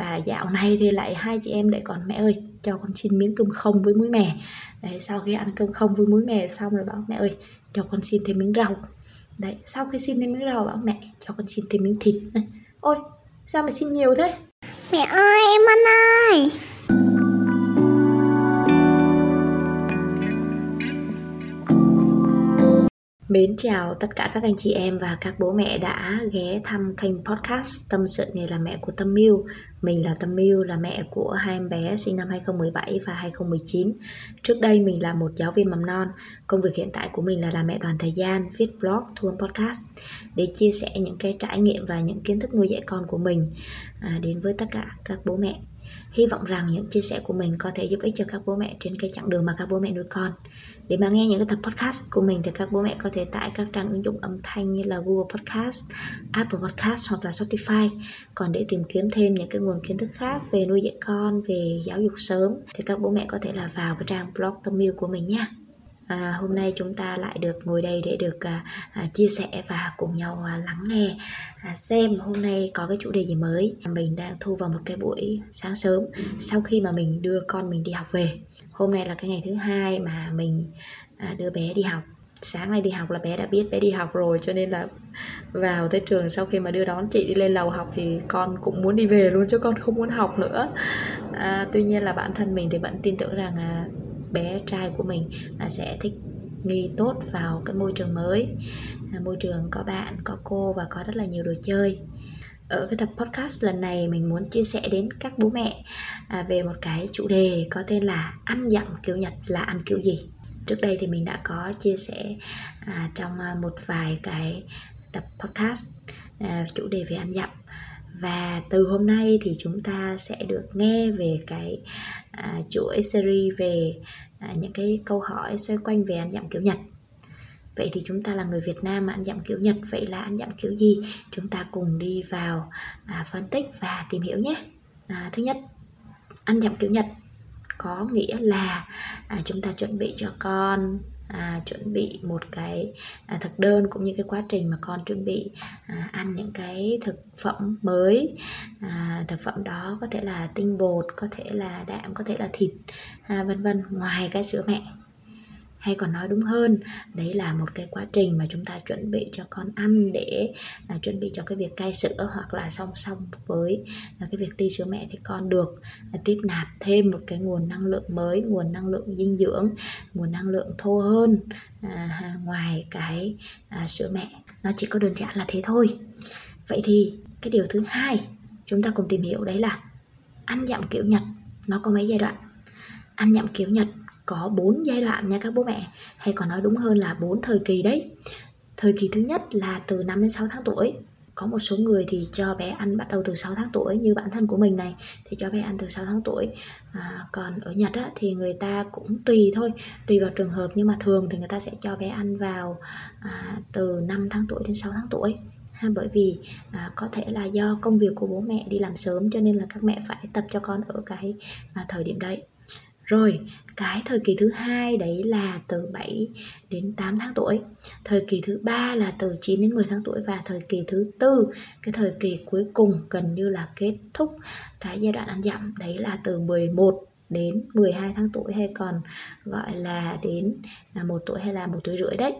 và dạo này thì lại hai chị em lại còn mẹ ơi, cho con xin miếng cơm không với muối mè. Đấy, sau khi ăn cơm không với muối mè xong rồi bảo mẹ ơi, cho con xin thêm miếng rau. Đấy, sau khi xin thêm miếng rau bảo mẹ, cho con xin thêm miếng thịt. Này, ôi, sao mà xin nhiều thế? Mẹ ơi, em ăn ơi. Mến chào tất cả các anh chị em và các bố mẹ đã ghé thăm kênh podcast Tâm sự nghề làm mẹ của Tâm Miu. Mình là Tâm Miu, là mẹ của hai em bé sinh năm 2017 và 2019. Trước đây mình là một giáo viên mầm non. Công việc hiện tại của mình là làm mẹ toàn thời gian, viết blog, thu âm podcast để chia sẻ những cái trải nghiệm và những kiến thức nuôi dạy con của mình à, đến với tất cả các bố mẹ Hy vọng rằng những chia sẻ của mình có thể giúp ích cho các bố mẹ trên cái chặng đường mà các bố mẹ nuôi con. Để mà nghe những cái tập podcast của mình thì các bố mẹ có thể tải các trang ứng dụng âm thanh như là Google Podcast, Apple Podcast hoặc là Spotify. Còn để tìm kiếm thêm những cái nguồn kiến thức khác về nuôi dạy con, về giáo dục sớm thì các bố mẹ có thể là vào cái trang blog tâm yêu của mình nha à, hôm nay chúng ta lại được ngồi đây để được à, à, chia sẻ và cùng nhau à, lắng nghe à, xem hôm nay có cái chủ đề gì mới. Mình đang thu vào một cái buổi sáng sớm sau khi mà mình đưa con mình đi học về. Hôm nay là cái ngày thứ hai mà mình à, đưa bé đi học. Sáng nay đi học là bé đã biết bé đi học rồi cho nên là vào tới trường sau khi mà đưa đón chị đi lên lầu học thì con cũng muốn đi về luôn chứ con không muốn học nữa. À, tuy nhiên là bản thân mình thì vẫn tin tưởng rằng à, bé trai của mình sẽ thích nghi tốt vào cái môi trường mới. À, môi trường có bạn, có cô và có rất là nhiều đồ chơi. Ở cái tập podcast lần này, mình muốn chia sẻ đến các bố mẹ à, về một cái chủ đề có tên là ăn dặm kiểu nhật là ăn kiểu gì. Trước đây thì mình đã có chia sẻ à, trong một vài cái tập podcast chủ đề về ăn dặm và từ hôm nay thì chúng ta sẽ được nghe về cái à, chuỗi series về à, những cái câu hỏi xoay quanh về ăn dặm kiểu Nhật Vậy thì chúng ta là người Việt Nam mà ăn dặm kiểu Nhật Vậy là ăn dặm kiểu gì? Chúng ta cùng đi vào à, phân tích và tìm hiểu nhé à, Thứ nhất, ăn dặm kiểu Nhật có nghĩa là à, chúng ta chuẩn bị cho con à, chuẩn bị một cái à, thực đơn cũng như cái quá trình mà con chuẩn bị à, ăn những cái thực phẩm mới. À, thực phẩm đó có thể là tinh bột có thể là đạm có thể là thịt à, vân vân ngoài cái sữa mẹ hay còn nói đúng hơn. Đấy là một cái quá trình mà chúng ta chuẩn bị cho con ăn để à, chuẩn bị cho cái việc cai sữa hoặc là song song với à, cái việc ti sữa mẹ thì con được à, tiếp nạp thêm một cái nguồn năng lượng mới nguồn năng lượng dinh dưỡng nguồn năng lượng thô hơn à, ngoài cái à, sữa mẹ. Nó chỉ có đơn giản là thế thôi. Vậy thì cái điều thứ hai chúng ta cùng tìm hiểu đấy là ăn dặm kiểu nhật. Nó có mấy giai đoạn? Ăn dặm kiểu nhật có 4 giai đoạn nha các bố mẹ. Hay còn nói đúng hơn là 4 thời kỳ đấy. Thời kỳ thứ nhất là từ 5 đến 6 tháng tuổi. Có một số người thì cho bé ăn bắt đầu từ 6 tháng tuổi như bản thân của mình này thì cho bé ăn từ 6 tháng tuổi. À, còn ở Nhật á, thì người ta cũng tùy thôi tùy vào trường hợp. Nhưng mà thường thì người ta sẽ cho bé ăn vào à, từ 5 tháng tuổi đến 6 tháng tuổi. Ha bởi vì à, có thể là do công việc của bố mẹ đi làm sớm cho nên là các mẹ phải tập cho con ở cái à, thời điểm đấy rồi, cái thời kỳ thứ hai đấy là từ 7 đến 8 tháng tuổi. Thời kỳ thứ ba là từ 9 đến 10 tháng tuổi và thời kỳ thứ tư, cái thời kỳ cuối cùng gần như là kết thúc cái giai đoạn ăn dặm đấy là từ 11 đến 12 tháng tuổi hay còn gọi là đến là một tuổi hay là một tuổi rưỡi đấy.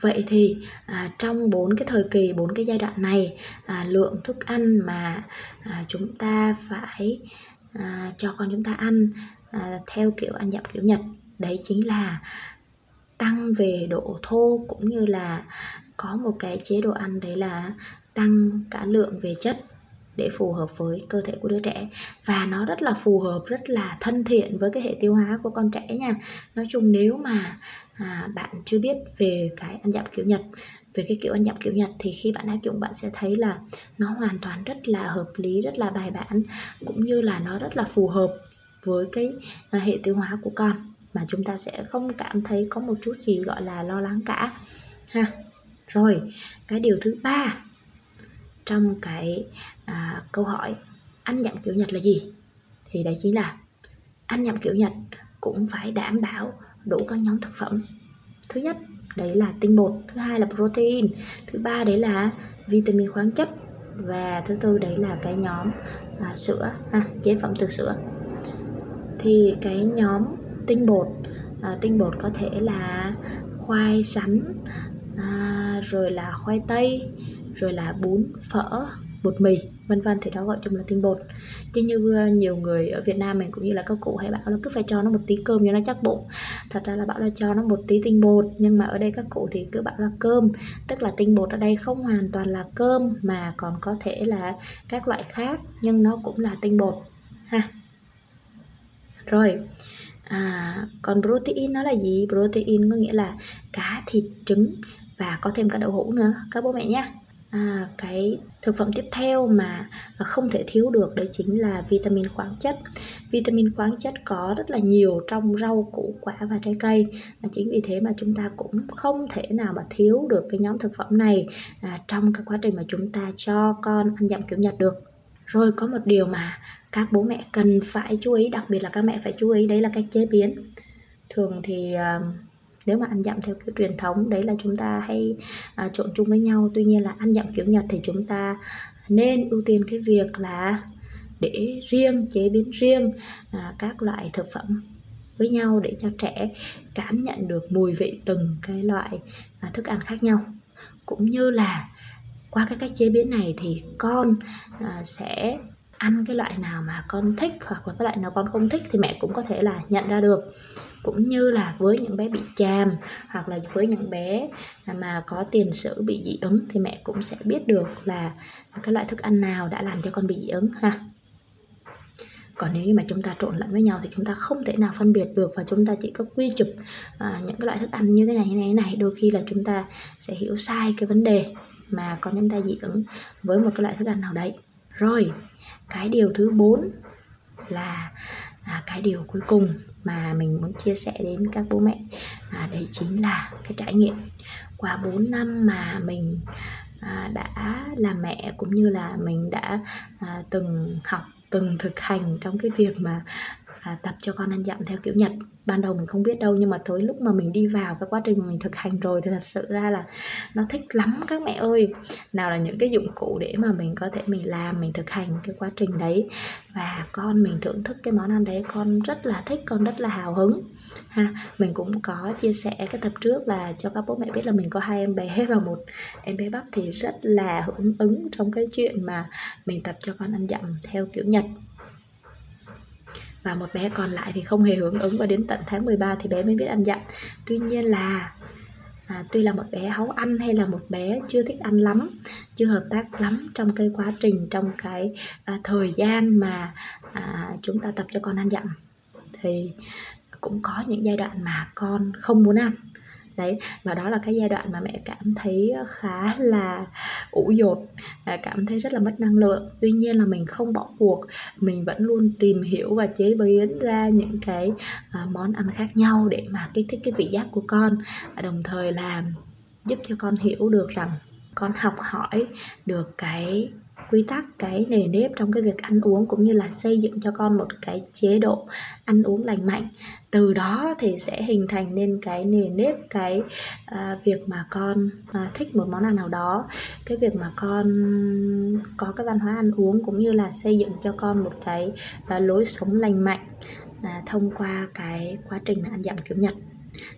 Vậy thì à, trong bốn cái thời kỳ, bốn cái giai đoạn này, à, lượng thức ăn mà à, chúng ta phải à, cho con chúng ta ăn à, theo kiểu ăn dặm kiểu Nhật đấy chính là tăng về độ thô cũng như là có một cái chế độ ăn đấy là tăng cả lượng về chất để phù hợp với cơ thể của đứa trẻ. Và nó rất là phù hợp rất là thân thiện với cái hệ tiêu hóa của con trẻ nha. Nói chung nếu mà à, bạn chưa biết về cái ăn dặm kiểu nhật về cái kiểu ăn dặm kiểu nhật thì khi bạn áp dụng bạn sẽ thấy là nó hoàn toàn rất là hợp lý rất là bài bản cũng như là nó rất là phù hợp với cái à, hệ tiêu hóa của con mà chúng ta sẽ không cảm thấy có một chút gì gọi là lo lắng cả ha. Rồi cái điều thứ ba trong cái à, câu hỏi ăn nhậm kiểu nhật là gì? Thì đấy chính là ăn nhậm kiểu nhật cũng phải đảm bảo đủ các nhóm thực phẩm. Thứ nhất đấy là tinh bột thứ hai là protein thứ ba đấy là vitamin khoáng chất và thứ tư đấy là cái nhóm à, sữa ha, chế phẩm từ sữa thì cái nhóm tinh bột à, tinh bột có thể là khoai sắn à, rồi là khoai tây rồi là bún phở bột mì vân vân thì đó gọi chung là tinh bột. Chứ như à, nhiều người ở Việt Nam mình cũng như là các cụ hay bảo là cứ phải cho nó một tí cơm cho nó chắc bụng. Thật ra là bảo là cho nó một tí tinh bột nhưng mà ở đây các cụ thì cứ bảo là cơm tức là tinh bột ở đây không hoàn toàn là cơm mà còn có thể là các loại khác nhưng nó cũng là tinh bột ha rồi à, còn protein nó là gì? Protein có nghĩa là cá thịt trứng và có thêm cả đậu hũ nữa các bố mẹ nhé. À, cái thực phẩm tiếp theo mà không thể thiếu được đấy chính là vitamin khoáng chất. Vitamin khoáng chất có rất là nhiều trong rau củ quả và trái cây. À, chính vì thế mà chúng ta cũng không thể nào mà thiếu được cái nhóm thực phẩm này à, trong cái quá trình mà chúng ta cho con ăn dặm kiểu nhật được rồi có một điều mà các bố mẹ cần phải chú ý đặc biệt là các mẹ phải chú ý đấy là cách chế biến. Thường thì uh, nếu mà ăn dặm theo kiểu truyền thống đấy là chúng ta hay à, trộn chung với nhau. Tuy nhiên là ăn dặm kiểu nhật thì chúng ta nên ưu tiên cái việc là để riêng chế biến riêng à, các loại thực phẩm với nhau để cho trẻ cảm nhận được mùi vị từng cái loại à, thức ăn khác nhau. Cũng như là qua cái cách chế biến này thì con à, sẽ ăn cái loại nào mà con thích hoặc là cái loại nào con không thích thì mẹ cũng có thể là nhận ra được. Cũng như là với những bé bị chàm hoặc là với những bé mà có tiền sử bị dị ứng thì mẹ cũng sẽ biết được là cái loại thức ăn nào đã làm cho con bị dị ứng ha. Còn nếu như mà chúng ta trộn lẫn với nhau thì chúng ta không thể nào phân biệt được và chúng ta chỉ có quy chụp à, những cái loại thức ăn như thế này như này, này. Đôi khi là chúng ta sẽ hiểu sai cái vấn đề mà con chúng ta dị ứng với một cái loại thức ăn nào đấy. Rồi cái điều thứ bốn là à, cái điều cuối cùng mà mình muốn chia sẻ đến các bố mẹ à, đấy chính là cái trải nghiệm. Qua 4 năm mà mình à, đã làm mẹ cũng như là mình đã à, từng học từng thực hành trong cái việc mà à, tập cho con ăn dặm theo kiểu nhật. Ban đầu mình không biết đâu nhưng mà tới lúc mà mình đi vào cái quá trình mà mình thực hành rồi thì thật sự ra là nó thích lắm các mẹ ơi. Nào là những cái dụng cụ để mà mình có thể mình làm mình thực hành cái quá trình đấy. Và con mình thưởng thức cái món ăn đấy con rất là thích con rất là hào hứng. Ha mình cũng có chia sẻ cái tập trước là cho các bố mẹ biết là mình có hai em bé và một em bé bắp thì rất là hưởng ứng trong cái chuyện mà mình tập cho con ăn dặm theo kiểu nhật và một bé còn lại thì không hề hưởng ứng và đến tận tháng 13 thì bé mới biết ăn dặm. Tuy nhiên là à, tuy là một bé háu ăn hay là một bé chưa thích ăn lắm chưa hợp tác lắm trong cái quá trình trong cái à, thời gian mà à, chúng ta tập cho con ăn dặm thì cũng có những giai đoạn mà con không muốn ăn đấy, và đó là cái giai đoạn mà mẹ cảm thấy khá là ủ dột cảm thấy rất là mất năng lượng. Tuy nhiên là mình không bỏ cuộc, mình vẫn luôn tìm hiểu và chế biến ra những cái à, món ăn khác nhau để mà kích thích cái vị giác của con. Đồng thời làm giúp cho con hiểu được rằng con học hỏi được cái quy tắc cái nề nếp trong cái việc ăn uống cũng như là xây dựng cho con một cái chế độ ăn uống lành mạnh. Từ đó thì sẽ hình thành nên cái nề nếp cái uh, việc mà con uh, thích một món ăn nào đó. Cái việc mà con có cái văn hóa ăn uống cũng như là xây dựng cho con một cái uh, lối sống lành mạnh uh, thông qua cái quá trình mà ăn dặm kiểu nhật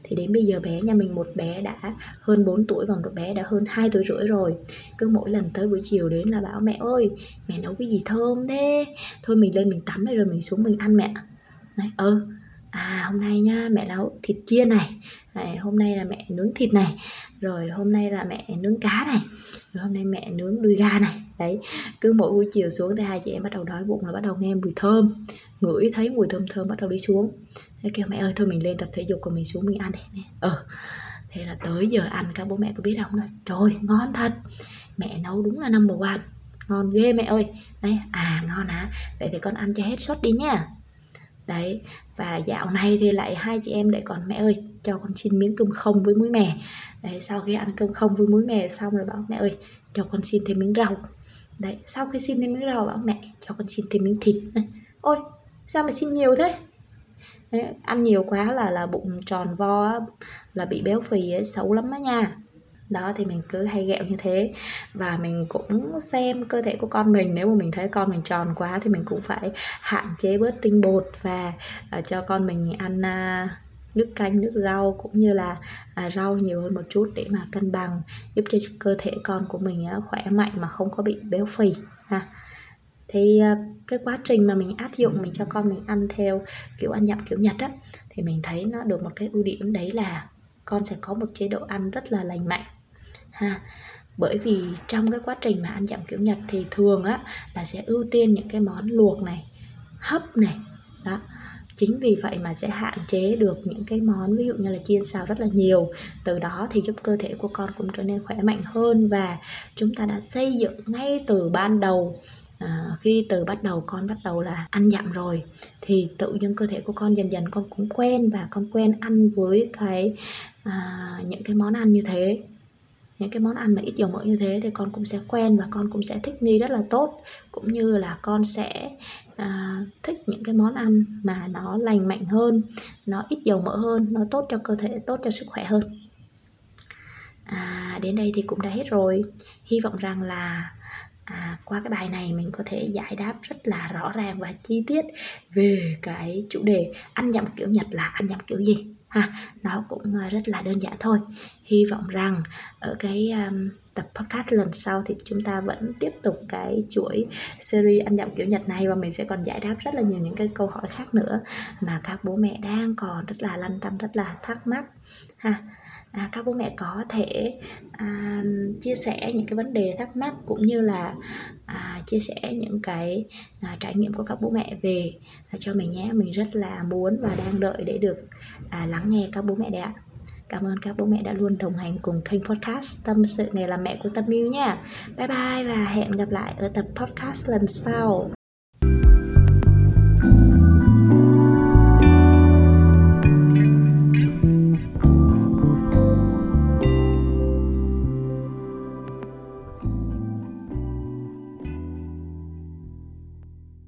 thì đến bây giờ bé nhà mình một bé đã hơn 4 tuổi và một bé đã hơn 2 tuổi rưỡi rồi. Cứ mỗi lần tới buổi chiều đến là bảo mẹ ơi mẹ nấu cái gì thơm thế? Thôi mình lên mình tắm rồi mình xuống mình ăn mẹ. Này ơ ừ, à hôm nay nha mẹ nấu thịt chiên này. À, hôm nay là mẹ nướng thịt này. Rồi hôm nay là mẹ nướng cá này. Rồi hôm nay mẹ nướng đuôi gà này. Đấy cứ mỗi buổi chiều xuống thì hai chị em bắt đầu đói bụng là bắt đầu nghe mùi thơm. Ngửi thấy mùi thơm thơm bắt đầu đi xuống. Thế kêu mẹ ơi thôi mình lên tập thể dục còn mình xuống mình ăn đi ờ thế là tới giờ ăn các bố mẹ có biết không? Nói trời ngon thật. Mẹ nấu đúng là number one. Ngon ghê mẹ ơi. Đấy à ngon hả vậy thì con ăn cho hết sốt đi nha đấy và dạo này thì lại hai chị em lại còn mẹ ơi cho con xin miếng cơm không với muối mè. Đấy sau khi ăn cơm không với muối mè xong rồi bảo mẹ ơi cho con xin thêm miếng rau. Đấy sau khi xin thêm miếng rau bảo mẹ cho con xin thêm miếng thịt này. Ôi sao mà xin nhiều thế? Đấy, ăn nhiều quá là là bụng tròn vo là bị béo phì ấy, xấu lắm đó nha đó thì mình cứ hay ghẹo như thế. Và mình cũng xem cơ thể của con mình nếu mà mình thấy con mình tròn quá thì mình cũng phải hạn chế bớt tinh bột và uh, cho con mình ăn uh, nước canh nước rau cũng như là à, rau nhiều hơn một chút để mà cân bằng giúp cho cơ thể con của mình á, khỏe mạnh mà không có bị béo phì ha. Thì à, cái quá trình mà mình áp dụng mình cho con mình ăn theo kiểu ăn dặm kiểu nhật á thì mình thấy nó được một cái ưu điểm đấy là con sẽ có một chế độ ăn rất là lành mạnh. Ha bởi vì trong cái quá trình mà ăn dặm kiểu nhật thì thường á là sẽ ưu tiên những cái món luộc này hấp này đó. Chính vì vậy mà sẽ hạn chế được những cái món ví dụ như là chiên xào rất là nhiều. Từ đó thì giúp cơ thể của con cũng trở nên khỏe mạnh hơn và chúng ta đã xây dựng ngay từ ban đầu à, khi từ bắt đầu con bắt đầu là ăn dặm rồi thì tự nhiên cơ thể của con dần dần con cũng quen và con quen ăn với cái à, những cái món ăn như thế. Những cái món ăn mà ít dầu mỡ như thế thì con cũng sẽ quen và con cũng sẽ thích nghi rất là tốt. Cũng như là con sẽ à, thích những cái món ăn mà nó lành mạnh hơn nó ít dầu mỡ hơn nó tốt cho cơ thể tốt cho sức khỏe hơn. À, đến đây thì cũng đã hết rồi. Hy vọng rằng là à, qua cái bài này mình có thể giải đáp rất là rõ ràng và chi tiết về cái chủ đề ăn dặm kiểu nhật là ăn dặm kiểu gì ha nó cũng ờ, rất là đơn giản thôi. Hy vọng rằng ở cái um, tập podcast lần sau thì chúng ta vẫn tiếp tục cái chuỗi series ăn dặm kiểu nhật này và mình sẽ còn giải đáp rất là nhiều những cái câu hỏi khác nữa mà các bố mẹ đang còn rất là lăn tăn rất là thắc mắc ha à, các bố mẹ có thể à, chia sẻ những cái vấn đề thắc mắc cũng như là à, chia sẻ những cái à, trải nghiệm của các bố mẹ về à, cho mình nhé mình rất là muốn và đang đợi để được à, lắng nghe các bố mẹ đấy ạ Cảm ơn các bố mẹ đã luôn đồng hành cùng kênh podcast Tâm sự nghề làm mẹ của Tâm Yêu nha. Bye bye và hẹn gặp lại ở tập podcast lần sau.